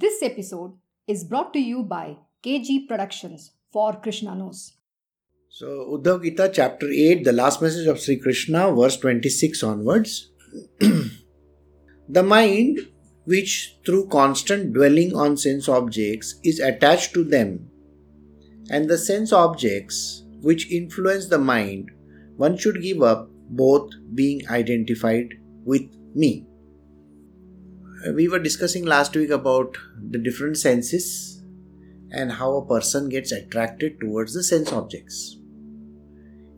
This episode is brought to you by KG Productions for Krishna Knows. So, Uddhav Gita, chapter 8, the last message of Sri Krishna, verse 26 onwards. the mind, which through constant dwelling on sense objects is attached to them, and the sense objects which influence the mind, one should give up both being identified with me. Uh, we were discussing last week about the different senses and how a person gets attracted towards the sense objects.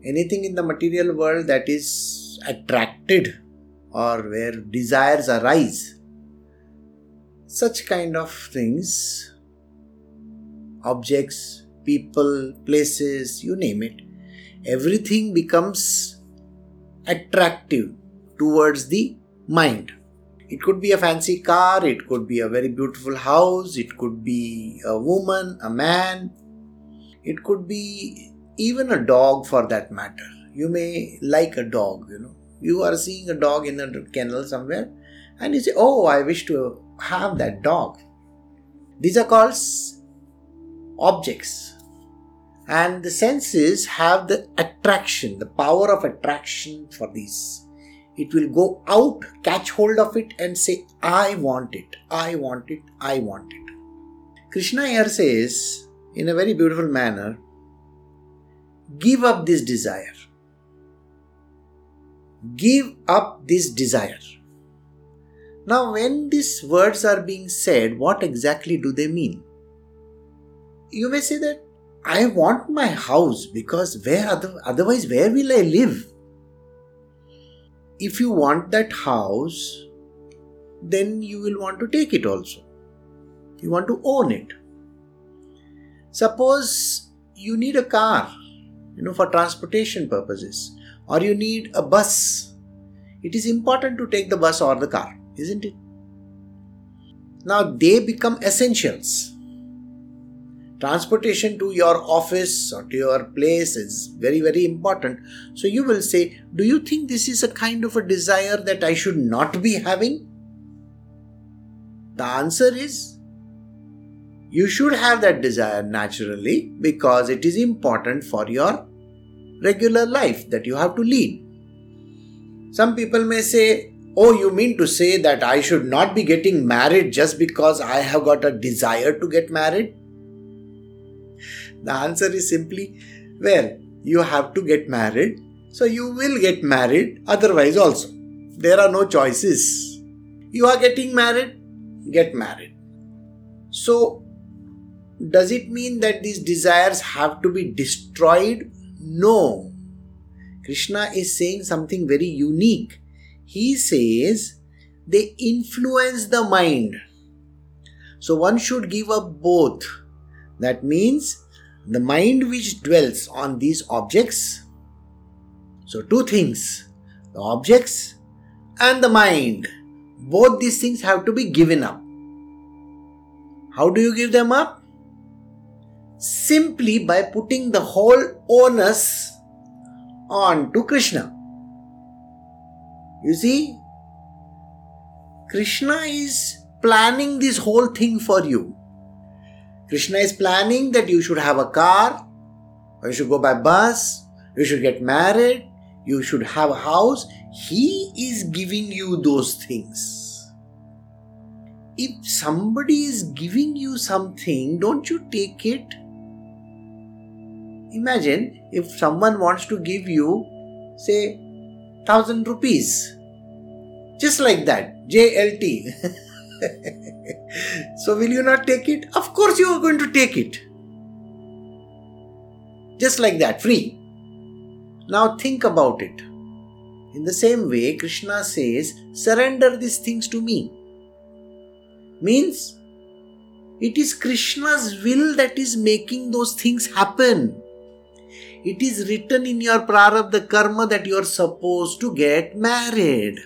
Anything in the material world that is attracted or where desires arise, such kind of things, objects, people, places, you name it, everything becomes attractive towards the mind. It could be a fancy car, it could be a very beautiful house, it could be a woman, a man, it could be even a dog for that matter. You may like a dog, you know. You are seeing a dog in a kennel somewhere and you say, Oh, I wish to have that dog. These are called objects. And the senses have the attraction, the power of attraction for these it will go out, catch hold of it, and say, I want it, I want it, I want it. Krishna here says, in a very beautiful manner, give up this desire. Give up this desire. Now, when these words are being said, what exactly do they mean? You may say that I want my house because where other, otherwise where will I live? If you want that house, then you will want to take it also. You want to own it. Suppose you need a car, you know, for transportation purposes, or you need a bus. It is important to take the bus or the car, isn't it? Now they become essentials transportation to your office or to your place is very very important. So you will say do you think this is a kind of a desire that i should not be having? The answer is you should have that desire naturally because it is important for your regular life that you have to lead. Some people may say oh you mean to say that i should not be getting married just because i have got a desire to get married the answer is simply, well, you have to get married, so you will get married otherwise also. There are no choices. You are getting married, get married. So, does it mean that these desires have to be destroyed? No. Krishna is saying something very unique. He says they influence the mind. So one should give up both. That means the mind which dwells on these objects. So, two things the objects and the mind. Both these things have to be given up. How do you give them up? Simply by putting the whole onus on to Krishna. You see, Krishna is planning this whole thing for you. Krishna is planning that you should have a car, or you should go by bus, you should get married, you should have a house. He is giving you those things. If somebody is giving you something, don't you take it? Imagine if someone wants to give you, say, thousand rupees. Just like that, JLT. so, will you not take it? Of course, you are going to take it. Just like that, free. Now, think about it. In the same way, Krishna says, Surrender these things to me. Means, it is Krishna's will that is making those things happen. It is written in your prarabdha karma that you are supposed to get married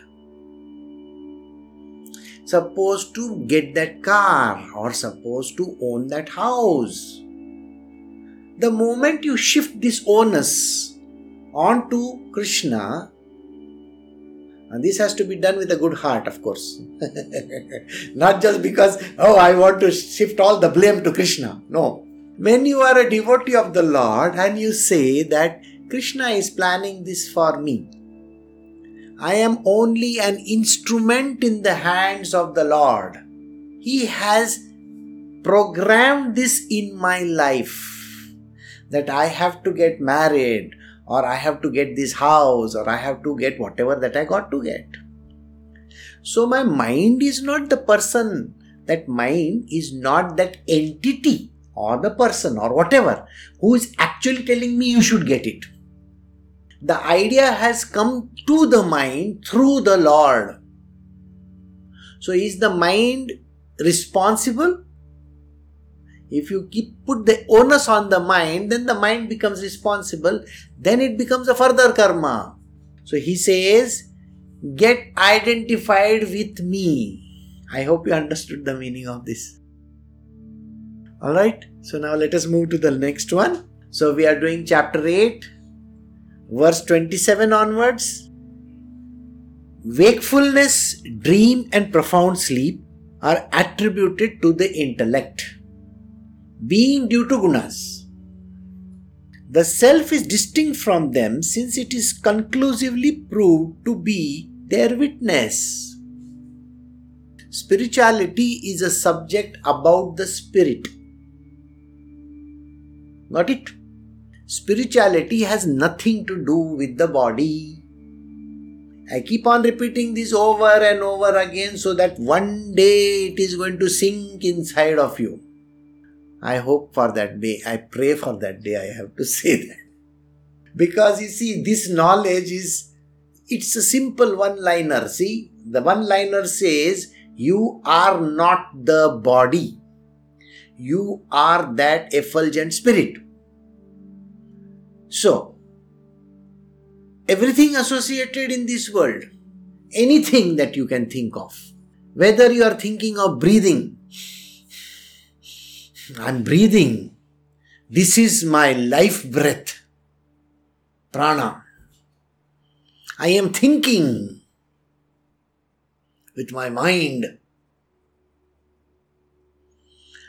supposed to get that car or supposed to own that house. The moment you shift this onus onto Krishna, And this has to be done with a good heart, of course. Not just because, oh, I want to shift all the blame to Krishna. No. When you are a devotee of the Lord and you say that Krishna is planning this for me, I am only an instrument in the hands of the Lord. He has programmed this in my life that I have to get married or I have to get this house or I have to get whatever that I got to get. So my mind is not the person. That mind is not that entity or the person or whatever who is actually telling me you should get it. The idea has come to the mind through the Lord. So is the mind responsible if you keep put the onus on the mind, then the mind becomes responsible. Then it becomes a further karma. So he says, get identified with me. I hope you understood the meaning of this. Alright, so now let us move to the next one. So we are doing chapter 8, verse 27 onwards. Wakefulness, dream, and profound sleep are attributed to the intellect being due to gunas. The self is distinct from them since it is conclusively proved to be their witness. Spirituality is a subject about the spirit. Got it? Spirituality has nothing to do with the body. I keep on repeating this over and over again so that one day it is going to sink inside of you. I hope for that day. I pray for that day. I have to say that. Because you see, this knowledge is, it's a simple one liner. See, the one liner says, You are not the body, you are that effulgent spirit. So, everything associated in this world, anything that you can think of, whether you are thinking of breathing, I'm breathing. This is my life breath. Prana. I am thinking with my mind.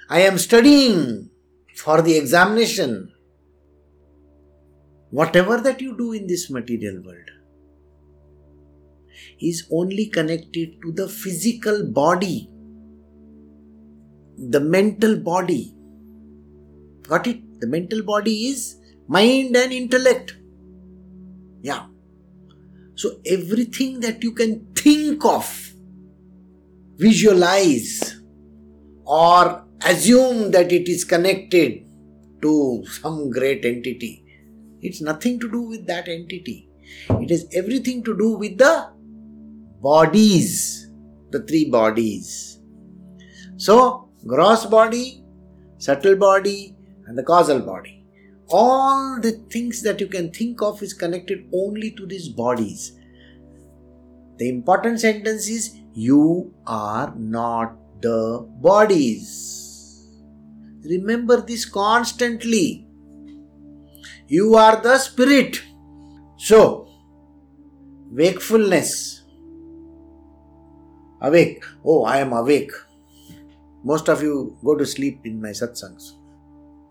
I am studying for the examination. Whatever that you do in this material world is only connected to the physical body the mental body. Got it? The mental body is mind and intellect. Yeah. So everything that you can think of, visualize, or assume that it is connected to some great entity, it's nothing to do with that entity. It has everything to do with the bodies, the three bodies. So, gross body, subtle body, and the causal body. All the things that you can think of is connected only to these bodies. The important sentence is You are not the bodies. Remember this constantly. You are the spirit. So, wakefulness. Awake. Oh, I am awake. Most of you go to sleep in my satsangs.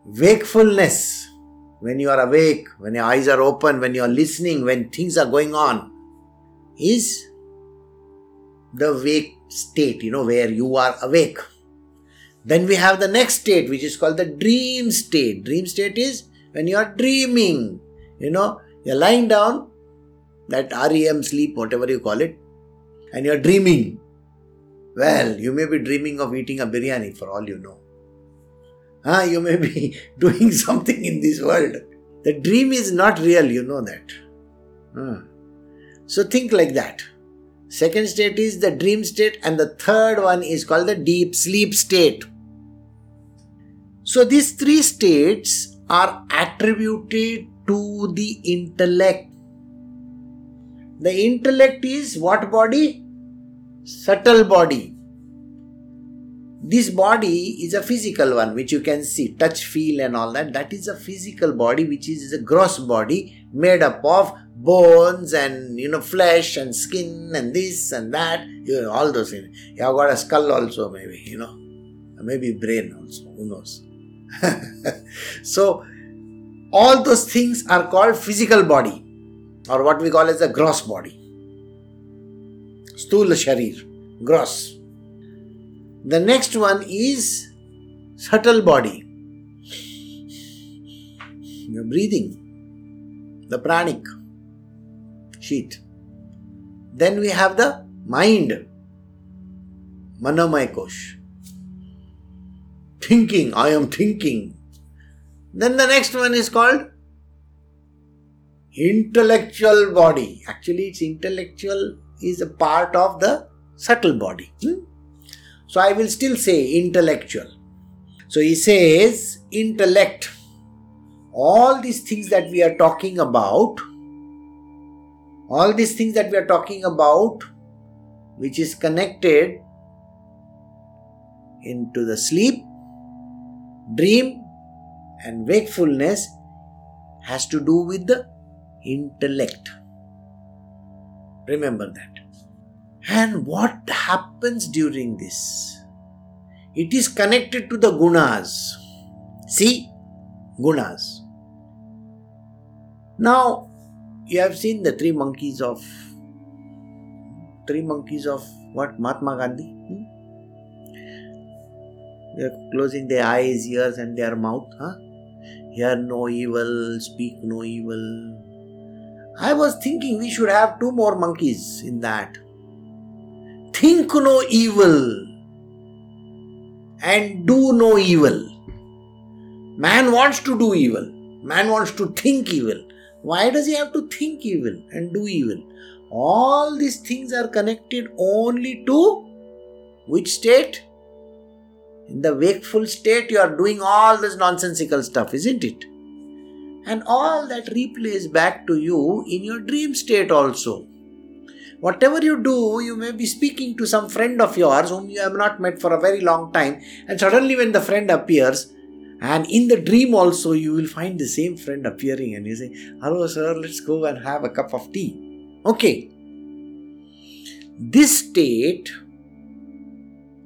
Wakefulness, when you are awake, when your eyes are open, when you are listening, when things are going on, is the wake state, you know, where you are awake. Then we have the next state, which is called the dream state. Dream state is when you are dreaming, you know, you're lying down, that REM sleep, whatever you call it, and you're dreaming. Well, you may be dreaming of eating a biryani for all you know. Ah, you may be doing something in this world. The dream is not real, you know that. Ah. So think like that. Second state is the dream state, and the third one is called the deep sleep state. So these three states are attributed to the intellect. The intellect is what body? subtle body. This body is a physical one which you can see, touch, feel, and all that. That is a physical body which is a gross body made up of bones and you know flesh and skin and this and that. You know, all those things. You have got a skull also, maybe, you know. Maybe brain also, who knows. so all those things are called physical body or what we call as the gross body. Sthula Sharir, gross. The next one is subtle body. You're breathing, the pranic sheath. Then we have the mind, Manomaya Kosh. Thinking, I am thinking. Then the next one is called intellectual body. Actually, it's intellectual is a part of the subtle body. Hmm? So I will still say intellectual. So he says intellect. All these things that we are talking about, all these things that we are talking about, which is connected into the sleep, dream, and wakefulness, has to do with the intellect. Remember that. And what happens during this? It is connected to the gunas. See? Gunas. Now, you have seen the three monkeys of three monkeys of what Mahatma Gandhi. They are closing their eyes, ears, and their mouth. Huh? Hear no evil, speak no evil, I was thinking we should have two more monkeys in that. Think no evil and do no evil. Man wants to do evil, man wants to think evil. Why does he have to think evil and do evil? All these things are connected only to which state? In the wakeful state, you are doing all this nonsensical stuff, isn't it? and all that replays back to you in your dream state also. Whatever you do, you may be speaking to some friend of yours whom you have not met for a very long time, and suddenly, when the friend appears, and in the dream also, you will find the same friend appearing, and you say, Hello, sir, let's go and have a cup of tea. Okay. This state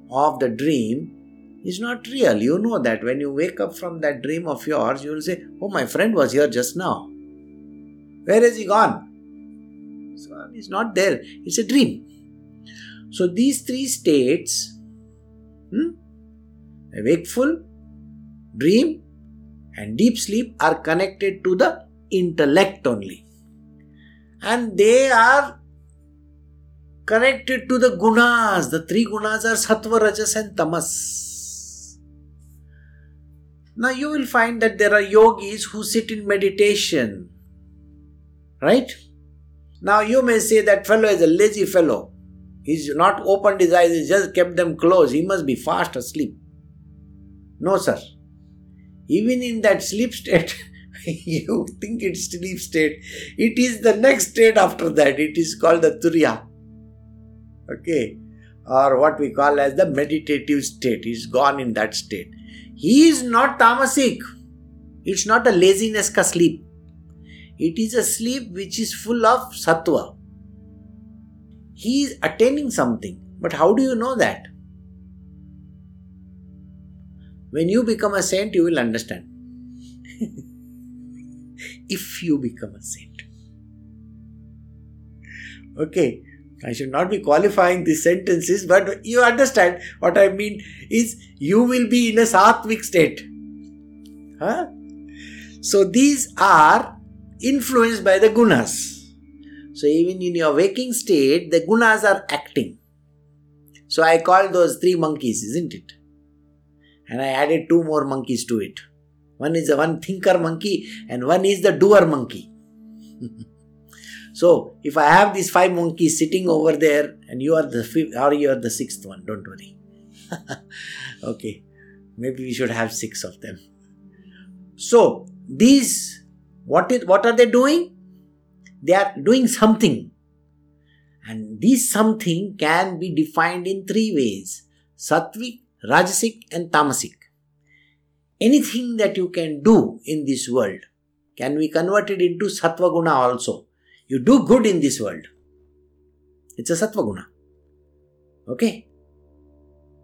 of the dream is not real. You know that when you wake up from that dream of yours, you will say, Oh, my friend was here just now. Where has he gone? So he's not there. It's a dream. So these three states, hmm, wakeful, dream, and deep sleep are connected to the intellect only. And they are connected to the gunas. The three gunas are sattva, rajas, and tamas. Now you will find that there are yogis who sit in meditation. Right? Now you may say that fellow is a lazy fellow. He's not opened his eyes, he just kept them closed. He must be fast asleep. No, sir. Even in that sleep state, you think it's sleep state. It is the next state after that. It is called the Turiya. Okay. Or what we call as the meditative state. He's gone in that state. He is not tamasic. It's not a laziness ka sleep. It is a sleep which is full of sattva. He is attaining something. But how do you know that? When you become a saint, you will understand. if you become a saint. Okay, I should not be qualifying these sentences, but you understand what I mean is you will be in a sattvic state. Huh? So these are influenced by the gunas. So even in your waking state, the gunas are acting. So I call those three monkeys, isn't it? And I added two more monkeys to it. One is the one thinker monkey, and one is the doer monkey. So if I have these five monkeys sitting over there and you are the fifth or you are the sixth one, don't worry. okay, maybe we should have six of them. So these what is what are they doing? They are doing something. And this something can be defined in three ways sattvic, rajasic, and tamasic. Anything that you can do in this world can be converted into sattva guna also You do good in this world. It's a sattva guna. Okay?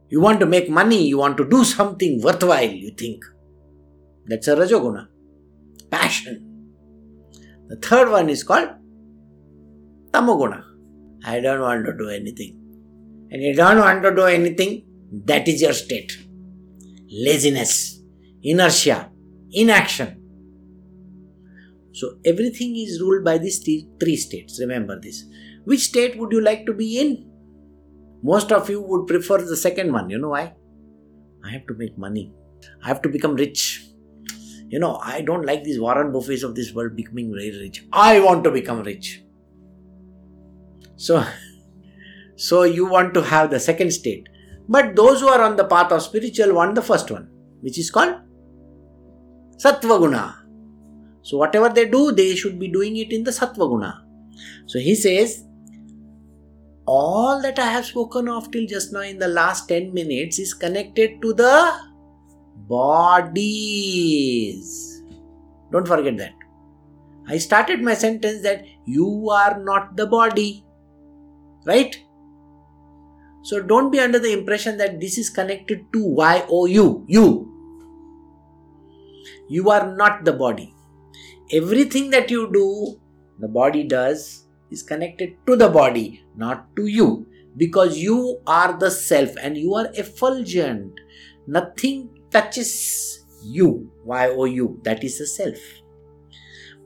You want to make money, you want to do something worthwhile, you think. That's a rajoguna. Passion. The third one is called tamoguna. I don't want to do anything. And you don't want to do anything, that is your state. Laziness, inertia, inaction. So everything is ruled by these three states. Remember this. Which state would you like to be in? Most of you would prefer the second one. You know why? I have to make money. I have to become rich. You know, I don't like these Warren Buffetts of this world becoming very rich. I want to become rich. So, so you want to have the second state. But those who are on the path of spiritual want the first one, which is called Sattva Guna. So whatever they do, they should be doing it in the Sattva Guna. So he says, all that I have spoken of till just now in the last 10 minutes is connected to the bodies. Don't forget that. I started my sentence that you are not the body. Right? So don't be under the impression that this is connected to Y O U. You. You are not the body. Everything that you do, the body does, is connected to the body, not to you. Because you are the self and you are effulgent. Nothing touches you. Y O U. That is the self.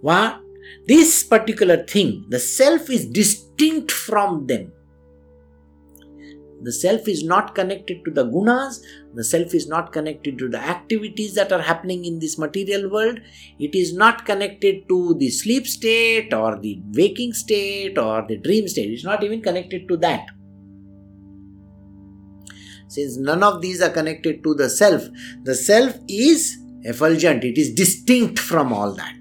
What? This particular thing, the self is distinct from them. The self is not connected to the gunas, the self is not connected to the activities that are happening in this material world, it is not connected to the sleep state or the waking state or the dream state, it's not even connected to that. Since none of these are connected to the self, the self is effulgent, it is distinct from all that.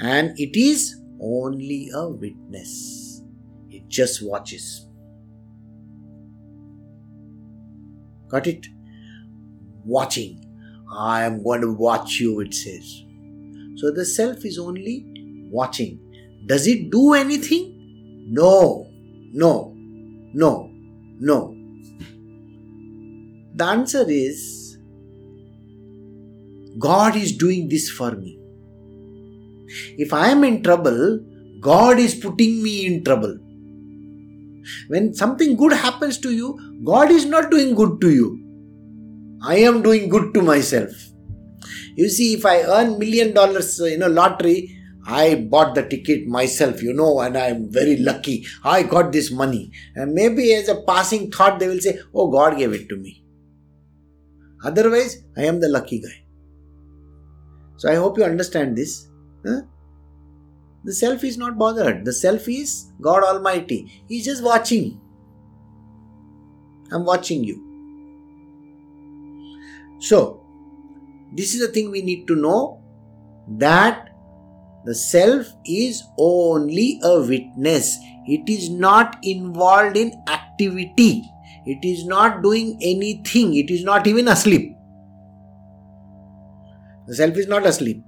And it is only a witness, it just watches. Got it? Watching. I am going to watch you, it says. So the self is only watching. Does it do anything? No, no, no, no. The answer is God is doing this for me. If I am in trouble, God is putting me in trouble. When something good happens to you, God is not doing good to you. I am doing good to myself. You see, if I earn million dollars uh, in a lottery, I bought the ticket myself, you know, and I'm very lucky. I got this money. And maybe as a passing thought, they will say, Oh, God gave it to me. Otherwise, I am the lucky guy. So I hope you understand this. Huh? The self is not bothered. The self is God Almighty. He's just watching. I'm watching you. So, this is the thing we need to know that the self is only a witness. It is not involved in activity. It is not doing anything. It is not even asleep. The self is not asleep.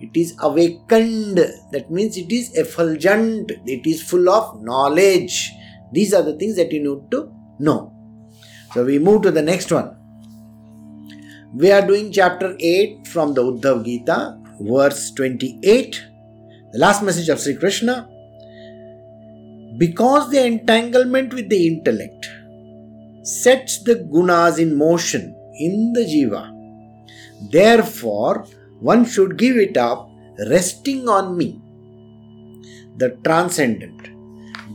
It is awakened. That means it is effulgent. It is full of knowledge. These are the things that you need to know. So we move to the next one. We are doing chapter 8 from the Uddhav Gita, verse 28. The last message of Sri Krishna. Because the entanglement with the intellect sets the gunas in motion in the jiva, therefore one should give it up, resting on me, the transcendent.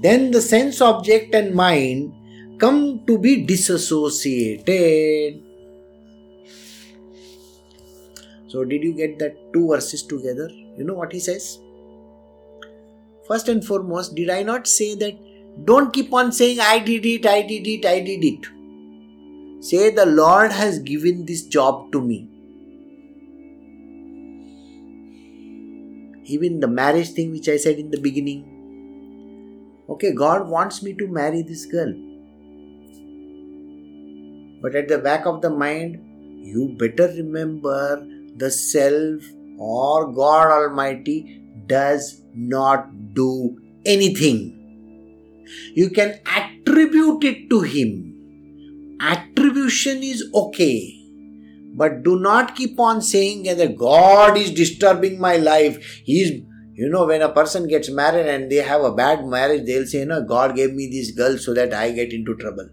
Then the sense object and mind come to be disassociated. So, did you get that two verses together? You know what he says? First and foremost, did I not say that don't keep on saying, I did it, I did it, I did it. Say, the Lord has given this job to me. even the marriage thing which I said in the beginning. Okay, God wants me to marry this girl. But at the back of the mind, you better remember the self or God Almighty does not do anything. You can attribute it to Him. Attribution is okay. But do not keep on saying that God is disturbing my life. He is, you know, when a person gets married and they have a bad marriage, they'll say, No, God gave me this girl so that I get into trouble.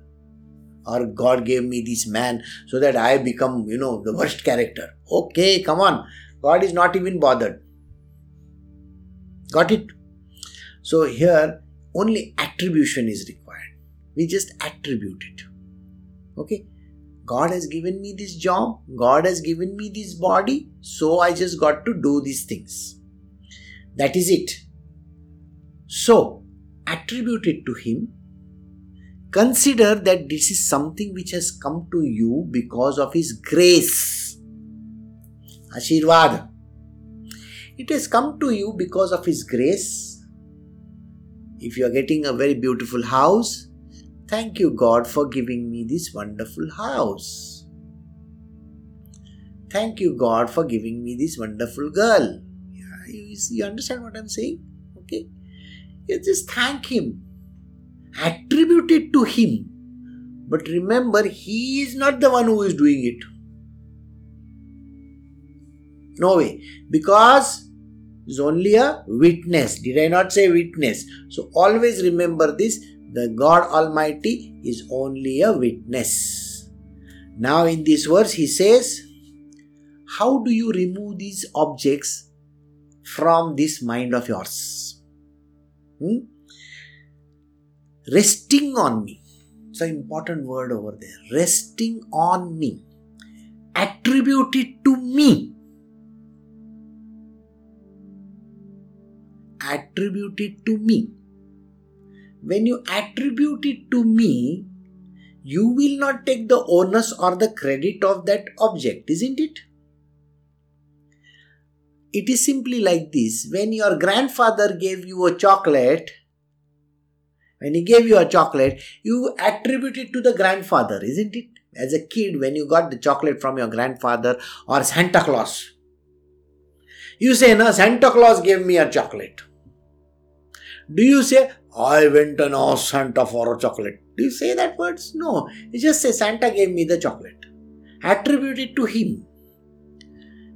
Or God gave me this man so that I become, you know, the worst character. Okay, come on. God is not even bothered. Got it? So here only attribution is required. We just attribute it. Okay? God has given me this job, God has given me this body, so I just got to do these things. That is it. So, attribute it to Him. Consider that this is something which has come to you because of His grace. Ashirvad. It has come to you because of His grace. If you are getting a very beautiful house, Thank you, God, for giving me this wonderful house. Thank you, God, for giving me this wonderful girl. Yeah, you, you understand what I'm saying? Okay? You just thank Him, attribute it to Him. But remember, He is not the one who is doing it. No way. Because is only a witness. Did I not say witness? So always remember this the God Almighty is only a witness. Now, in this verse, he says, How do you remove these objects from this mind of yours? Hmm? Resting on me. It's an important word over there. Resting on me. Attribute it to me. Attribute it to me when you attribute it to me, you will not take the onus or the credit of that object, isn't it? It is simply like this when your grandfather gave you a chocolate, when he gave you a chocolate, you attribute it to the grandfather, isn't it? As a kid, when you got the chocolate from your grandfather or Santa Claus, you say, No, Santa Claus gave me a chocolate. Do you say, I went and asked Santa for a chocolate. Do you say that words? No. You just say Santa gave me the chocolate. Attribute it to him.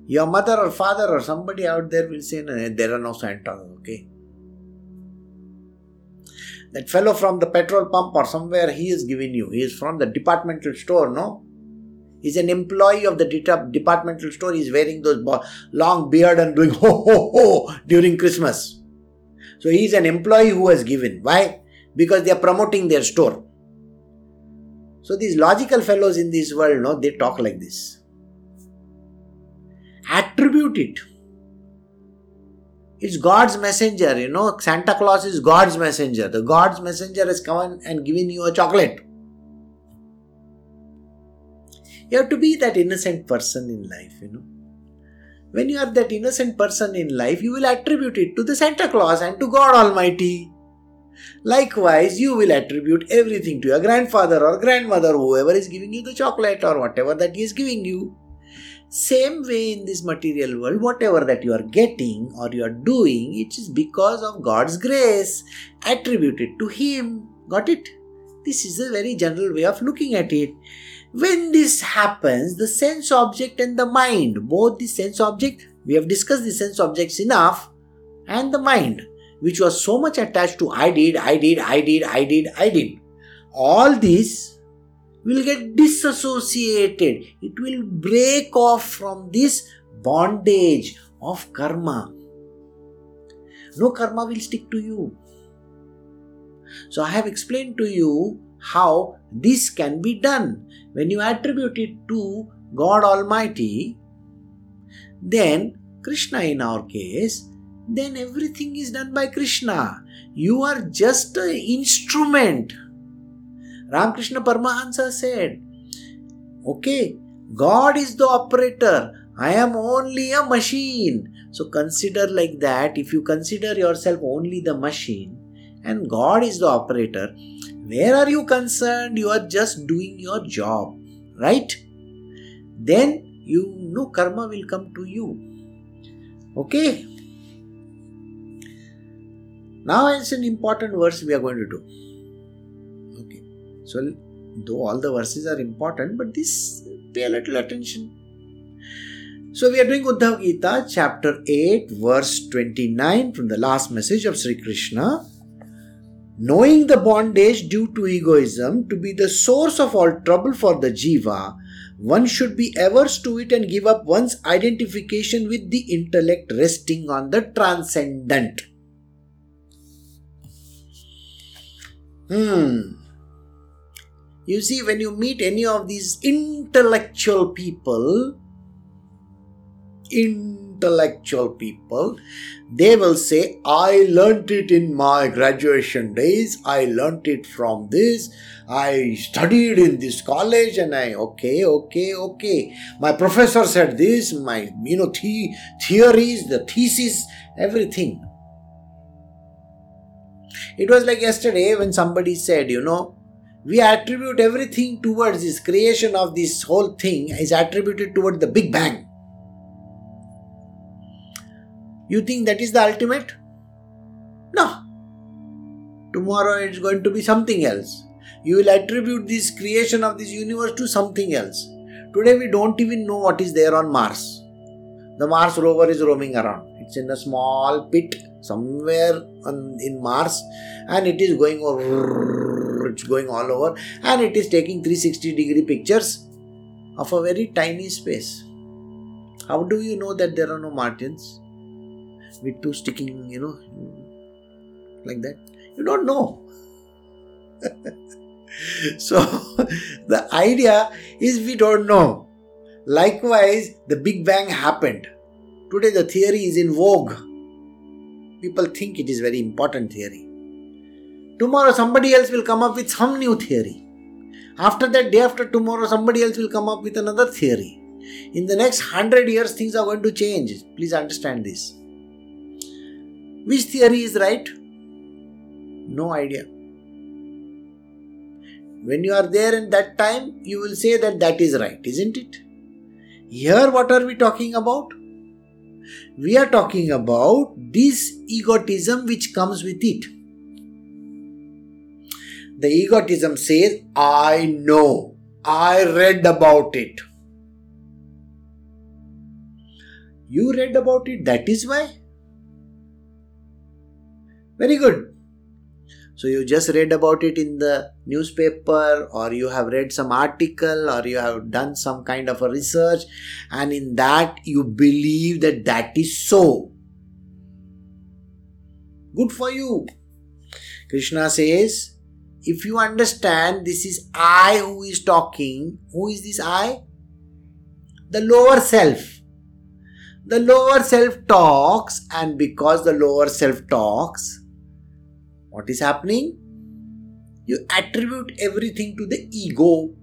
Your mother or father or somebody out there will say, no, there are no Santas, okay? That fellow from the petrol pump or somewhere he is giving you. He is from the departmental store, no? He's an employee of the departmental store. He's wearing those long beard and doing ho ho ho during Christmas. So he is an employee who has given. Why? Because they are promoting their store. So these logical fellows in this world, no, they talk like this. Attribute it. It's God's messenger, you know. Santa Claus is God's messenger. The God's messenger has come and given you a chocolate. You have to be that innocent person in life, you know. When you are that innocent person in life, you will attribute it to the Santa Claus and to God Almighty. Likewise, you will attribute everything to your grandfather or grandmother, whoever is giving you the chocolate or whatever that he is giving you. Same way in this material world, whatever that you are getting or you are doing, it is because of God's grace. attributed to Him. Got it? This is a very general way of looking at it. When this happens, the sense object and the mind, both the sense object, we have discussed the sense objects enough, and the mind, which was so much attached to I did, I did, I did, I did, I did. All this will get disassociated. It will break off from this bondage of karma. No karma will stick to you. So I have explained to you how this can be done. When you attribute it to God Almighty, then Krishna in our case, then everything is done by Krishna. You are just an instrument. Ramakrishna Paramahansa said, Okay, God is the operator. I am only a machine. So consider like that. If you consider yourself only the machine and God is the operator, where are you concerned? You are just doing your job, right? Then you know karma will come to you. Okay? Now it's an important verse we are going to do. So, though all the verses are important, but this pay a little attention. So, we are doing Uddhav Gita, chapter 8, verse 29 from the last message of Sri Krishna. Knowing the bondage due to egoism to be the source of all trouble for the jiva, one should be averse to it and give up one's identification with the intellect resting on the transcendent. Hmm. You see, when you meet any of these intellectual people, intellectual people, they will say, I learnt it in my graduation days, I learnt it from this, I studied in this college, and I, okay, okay, okay. My professor said this, my, you know, the, theories, the thesis, everything. It was like yesterday when somebody said, you know, we attribute everything towards this creation of this whole thing is attributed toward the Big Bang. You think that is the ultimate? No. Tomorrow it's going to be something else. You will attribute this creation of this universe to something else. Today we don't even know what is there on Mars. The Mars rover is roaming around. It's in a small pit somewhere on, in Mars and it is going over, it's going all over and it is taking 360 degree pictures of a very tiny space. How do you know that there are no Martians with two sticking, you know, like that? You don't know. so the idea is we don't know. Likewise, the Big Bang happened. Today the theory is in vogue people think it is very important theory. Tomorrow somebody else will come up with some new theory. After that, day after tomorrow, somebody else will come up with another theory. In the next hundred years, things are going to change. Please understand this. Which theory is right? No idea. When you are there in that time, you will say that that is right, isn't it? Here, what are we talking about? We are talking about this egotism which comes with it. The egotism says, I know, I read about it. You read about it, that is why. Very good. So you just read about it in the newspaper, or you have read some article, or you have done some kind of a research, and in that you believe that that is so. Good for you. Krishna says, if you understand this is I who is talking, who is this I? The lower self. The lower self talks, and because the lower self talks, what is happening? You attribute everything to the ego.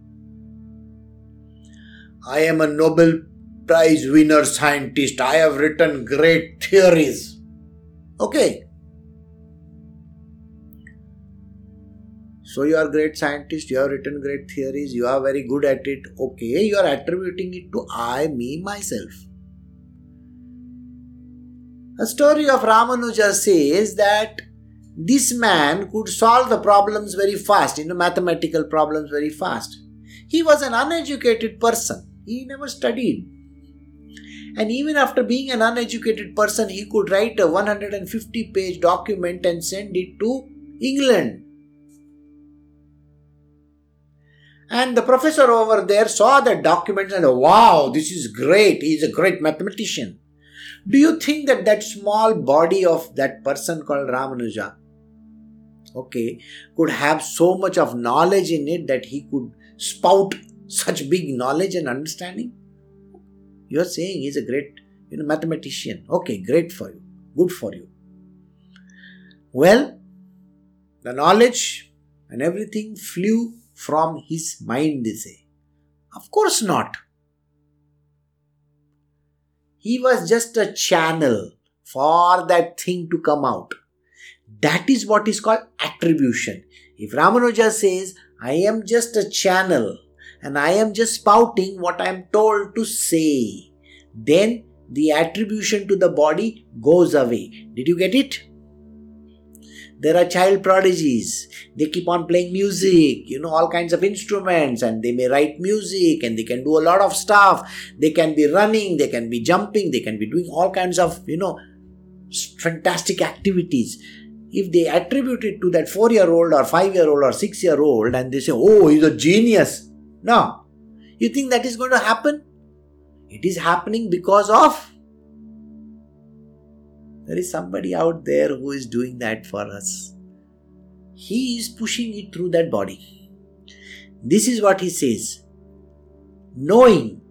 I am a Nobel Prize winner scientist. I have written great theories. Okay. So you are great scientist, you have written great theories, you are very good at it. Okay, you are attributing it to I, me, myself. A story of Ramanujan says that this man could solve the problems very fast, you know, mathematical problems very fast. He was an uneducated person, he never studied. And even after being an uneducated person, he could write a 150 page document and send it to England. And the professor over there saw that documents and wow, this is great. He is a great mathematician. Do you think that that small body of that person called Ramanujan okay, could have so much of knowledge in it that he could spout such big knowledge and understanding? You are saying he's a great you know, mathematician. Okay, great for you. Good for you. Well, the knowledge and everything flew from his mind, they say. Of course not. He was just a channel for that thing to come out. That is what is called attribution. If Ramanujan says, I am just a channel and I am just spouting what I am told to say, then the attribution to the body goes away. Did you get it? There are child prodigies. They keep on playing music, you know, all kinds of instruments, and they may write music and they can do a lot of stuff. They can be running, they can be jumping, they can be doing all kinds of, you know, fantastic activities. If they attribute it to that four year old or five year old or six year old and they say, oh, he's a genius. No. You think that is going to happen? It is happening because of there is somebody out there who is doing that for us. He is pushing it through that body. This is what he says knowing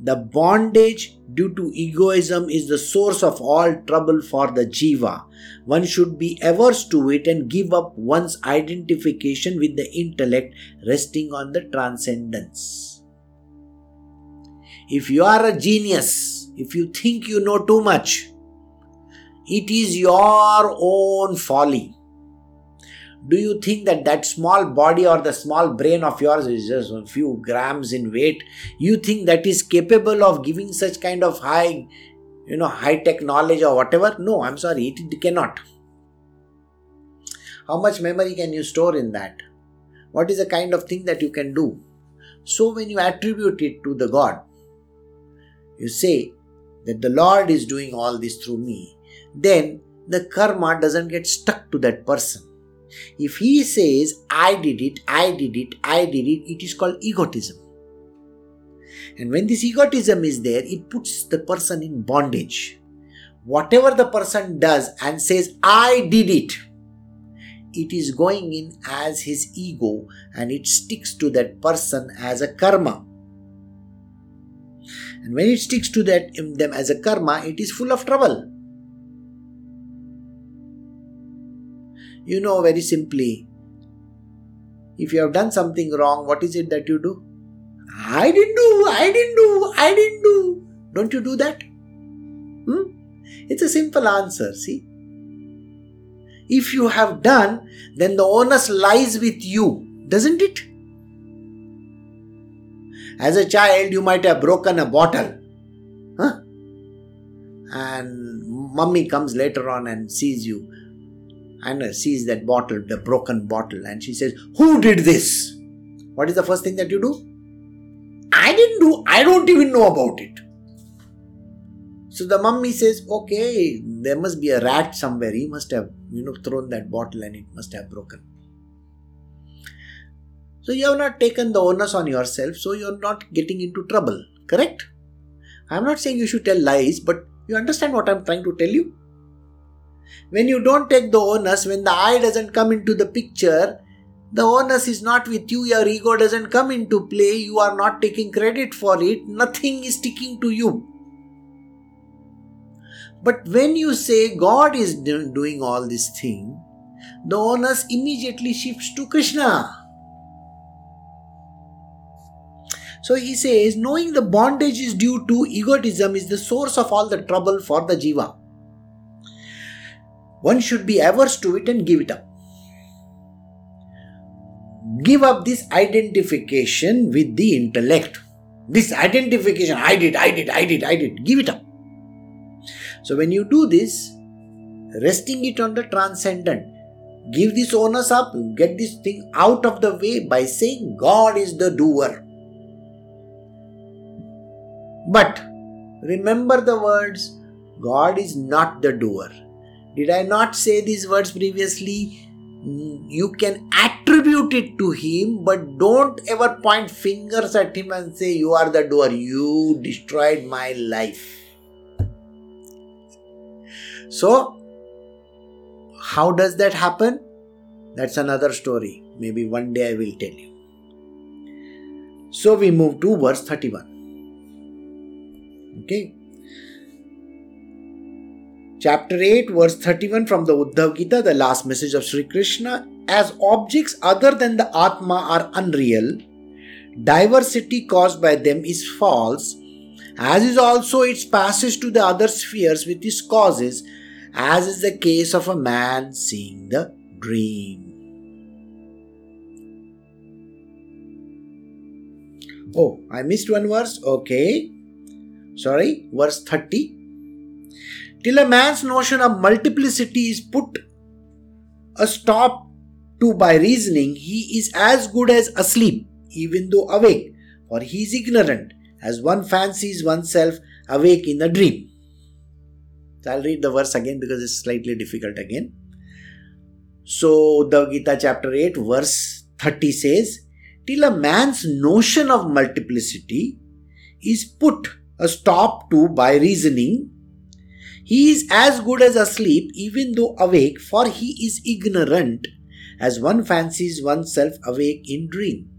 the bondage due to egoism is the source of all trouble for the jiva. One should be averse to it and give up one's identification with the intellect resting on the transcendence. If you are a genius, if you think you know too much, it is your own folly. Do you think that that small body or the small brain of yours is just a few grams in weight? You think that is capable of giving such kind of high, you know, high tech knowledge or whatever? No, I'm sorry, it, it cannot. How much memory can you store in that? What is the kind of thing that you can do? So, when you attribute it to the God, you say that the Lord is doing all this through me, then the karma doesn't get stuck to that person. If he says, I did it, I did it, I did it, it is called egotism. And when this egotism is there, it puts the person in bondage. Whatever the person does and says, I did it, it is going in as his ego and it sticks to that person as a karma. And when it sticks to that them as a karma, it is full of trouble. You know very simply, if you have done something wrong, what is it that you do? I didn't do, I didn't do, I didn't do. Don't you do that? Hmm? It's a simple answer, see? If you have done, then the onus lies with you, doesn't it? As a child, you might have broken a bottle. Huh? And mummy comes later on and sees you and uh, sees that bottle, the broken bottle, and she says, Who did this? What is the first thing that you do? I didn't do, I don't even know about it. So the mummy says, Okay, there must be a rat somewhere. He must have, you know, thrown that bottle and it must have broken. So you have not taken the onus on yourself, so you're not getting into trouble, correct? I'm not saying you should tell lies, but you understand what I'm trying to tell you? When you don't take the onus, when the I doesn't come into the picture, the onus is not with you, your ego doesn't come into play, you are not taking credit for it, nothing is sticking to you. But when you say God is doing all this thing, the onus immediately shifts to Krishna. So he says, knowing the bondage is due to egotism is the source of all the trouble for the jiva one should be averse to it and give it up. Give up this identification with the intellect. This identification, I did, I did, I did, I did, give it up. So when you do this, resting it on the transcendent, give this onus up, get this thing out of the way by saying God is the doer. But remember the words God is not the doer. Did I not say these words previously? Mm, you can attribute it to him, but don't ever point fingers at him and say, You are the doer. You destroyed my life. So, how does that happen? That's another story. Maybe one day I will tell you. So we move to verse 31. Okay. Chapter 8, verse 31 from the Uddhav Gita, the last message of Sri Krishna. As objects other than the Atma are unreal, diversity caused by them is false, as is also its passage to the other spheres with its causes, as is the case of a man seeing the dream. Oh, I missed one verse. Okay. Sorry, verse 30 till a man's notion of multiplicity is put a stop to by reasoning, he is as good as asleep, even though awake, for he is ignorant, as one fancies oneself awake in a dream. So I'll read the verse again because it's slightly difficult again. So, the Gita chapter 8, verse 30 says, Till a man's notion of multiplicity is put a stop to by reasoning, he is as good as asleep, even though awake, for he is ignorant, as one fancies oneself awake in dream.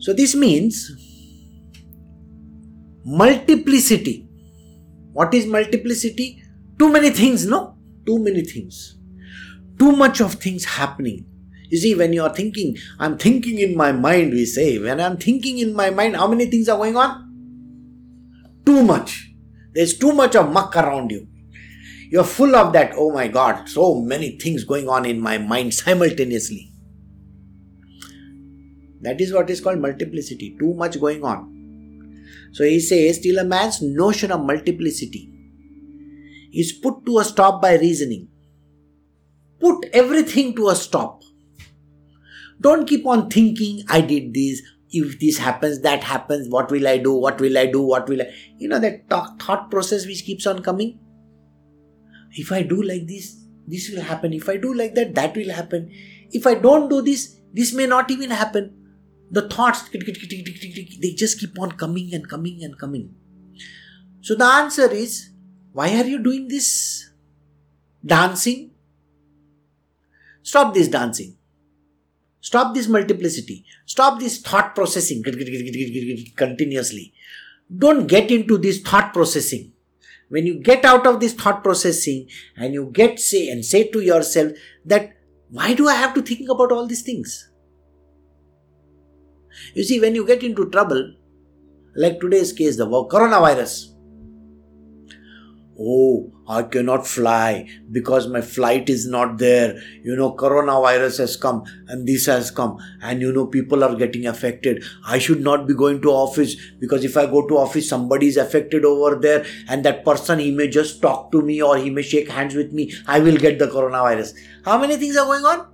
So, this means multiplicity. What is multiplicity? Too many things, no? Too many things. Too much of things happening. You see, when you are thinking, I'm thinking in my mind, we say, when I'm thinking in my mind, how many things are going on? Too much. There's too much of muck around you. You're full of that, oh my god, so many things going on in my mind simultaneously. That is what is called multiplicity. Too much going on. So he says, till a man's notion of multiplicity is put to a stop by reasoning. Put everything to a stop. Don't keep on thinking, I did this, if this happens, that happens, what will I do, what will I do, what will I. You know that thought process which keeps on coming? If I do like this, this will happen. If I do like that, that will happen. If I don't do this, this may not even happen the thoughts they just keep on coming and coming and coming so the answer is why are you doing this? Dancing? Stop this dancing. Stop this multiplicity. Stop this thought processing. Continuously. Don't get into this thought processing. When you get out of this thought processing and you get say and say to yourself that why do i have to think about all these things? You see, when you get into trouble, like today's case, the coronavirus. Oh, I cannot fly because my flight is not there. You know, coronavirus has come and this has come, and you know, people are getting affected. I should not be going to office because if I go to office, somebody is affected over there, and that person he may just talk to me or he may shake hands with me. I will get the coronavirus. How many things are going on?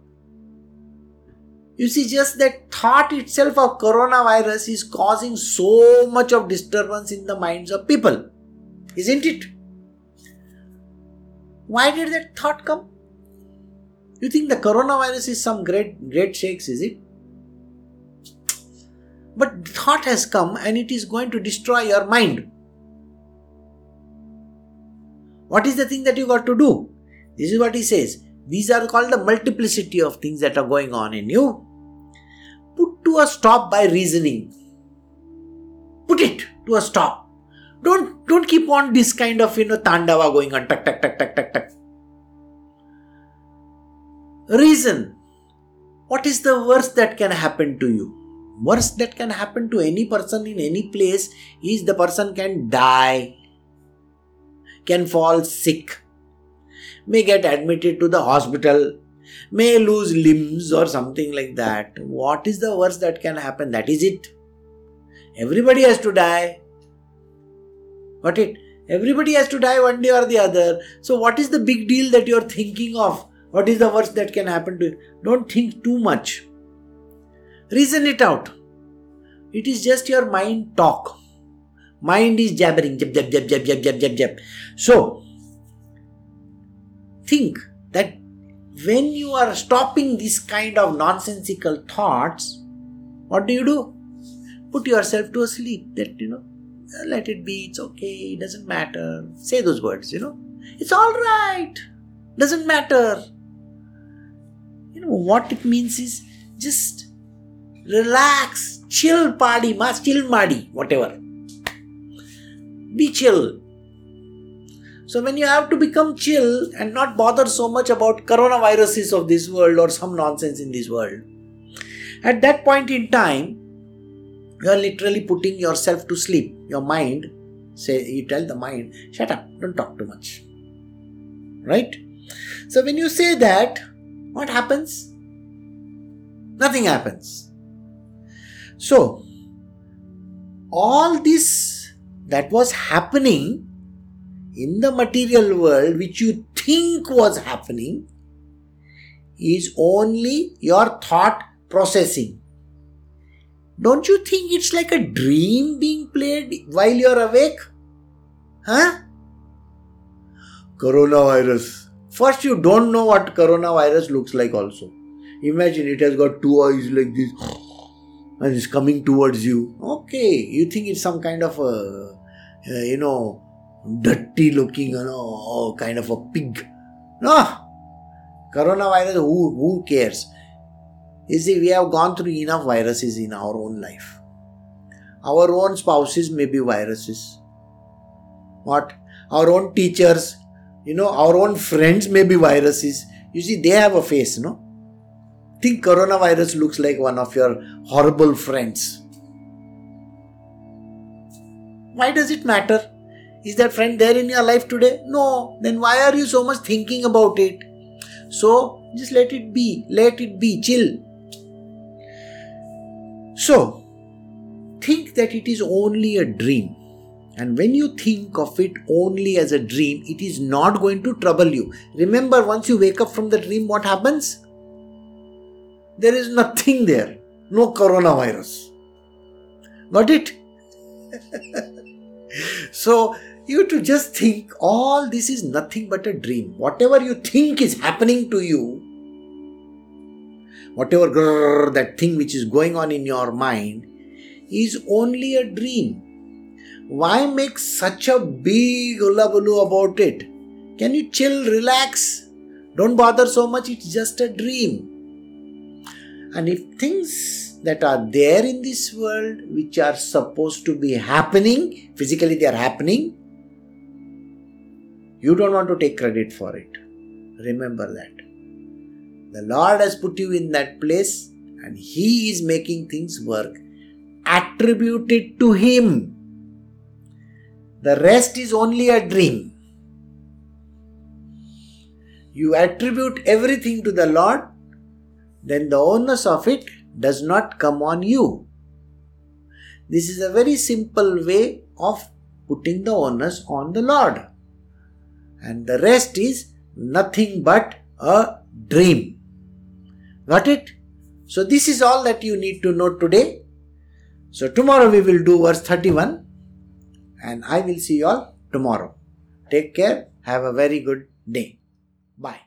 You see, just that thought itself of coronavirus is causing so much of disturbance in the minds of people, isn't it? Why did that thought come? You think the coronavirus is some great, great shakes, is it? But thought has come and it is going to destroy your mind. What is the thing that you got to do? This is what he says. These are called the multiplicity of things that are going on in you. Put to a stop by reasoning. Put it to a stop. Don't don't keep on this kind of you know tandava going on tuck tuck tuck tuck tuck tuck. Reason. What is the worst that can happen to you? Worst that can happen to any person in any place is the person can die, can fall sick, may get admitted to the hospital, may lose limbs or something like that. What is the worst that can happen? That is it. Everybody has to die. Got it? Everybody has to die one day or the other. So, what is the big deal that you are thinking of? What is the worst that can happen to you? Don't think too much. Reason it out. It is just your mind talk. Mind is jabbering, jab, jab, jab, jab, jab, jab, jab, jab. So, think that when you are stopping this kind of nonsensical thoughts, what do you do? Put yourself to a sleep that, you know, let it be, it's okay, it doesn't matter. Say those words, you know. It's alright, doesn't matter. You know, what it means is just relax, chill, party, mas, chill, madi, whatever. Be chill, so when you have to become chill and not bother so much about coronaviruses of this world or some nonsense in this world, at that point in time, you are literally putting yourself to sleep. Your mind, say you tell the mind, shut up, don't talk too much. Right? So when you say that, what happens? Nothing happens. So, all this that was happening in the material world, which you think was happening, is only your thought processing. Don't you think it's like a dream being played while you're awake? Huh? Coronavirus. First, you don't know what coronavirus looks like, also. Imagine it has got two eyes like this and it's coming towards you. Okay, you think it's some kind of a, uh, you know, dirty looking, you know, kind of a pig. No, Coronavirus, who, who cares? You see, we have gone through enough viruses in our own life. Our own spouses may be viruses. What? Our own teachers, you know, our own friends may be viruses. You see, they have a face, no? Think coronavirus looks like one of your horrible friends. Why does it matter? Is that friend there in your life today? No. Then why are you so much thinking about it? So just let it be, let it be, chill. So think that it is only a dream. And when you think of it only as a dream, it is not going to trouble you. Remember, once you wake up from the dream, what happens? There is nothing there, no coronavirus. Got it? so you to just think all this is nothing but a dream. Whatever you think is happening to you, whatever grrr, that thing which is going on in your mind, is only a dream. Why make such a big hullabaloo about it? Can you chill, relax? Don't bother so much, it's just a dream. And if things that are there in this world which are supposed to be happening, physically they are happening, you don't want to take credit for it. Remember that. The Lord has put you in that place and He is making things work. Attribute it to Him. The rest is only a dream. You attribute everything to the Lord, then the onus of it does not come on you. This is a very simple way of putting the onus on the Lord and the rest is nothing but a dream. Got it? So, this is all that you need to know today. So, tomorrow we will do verse 31 and I will see you all tomorrow. Take care. Have a very good day. Bye.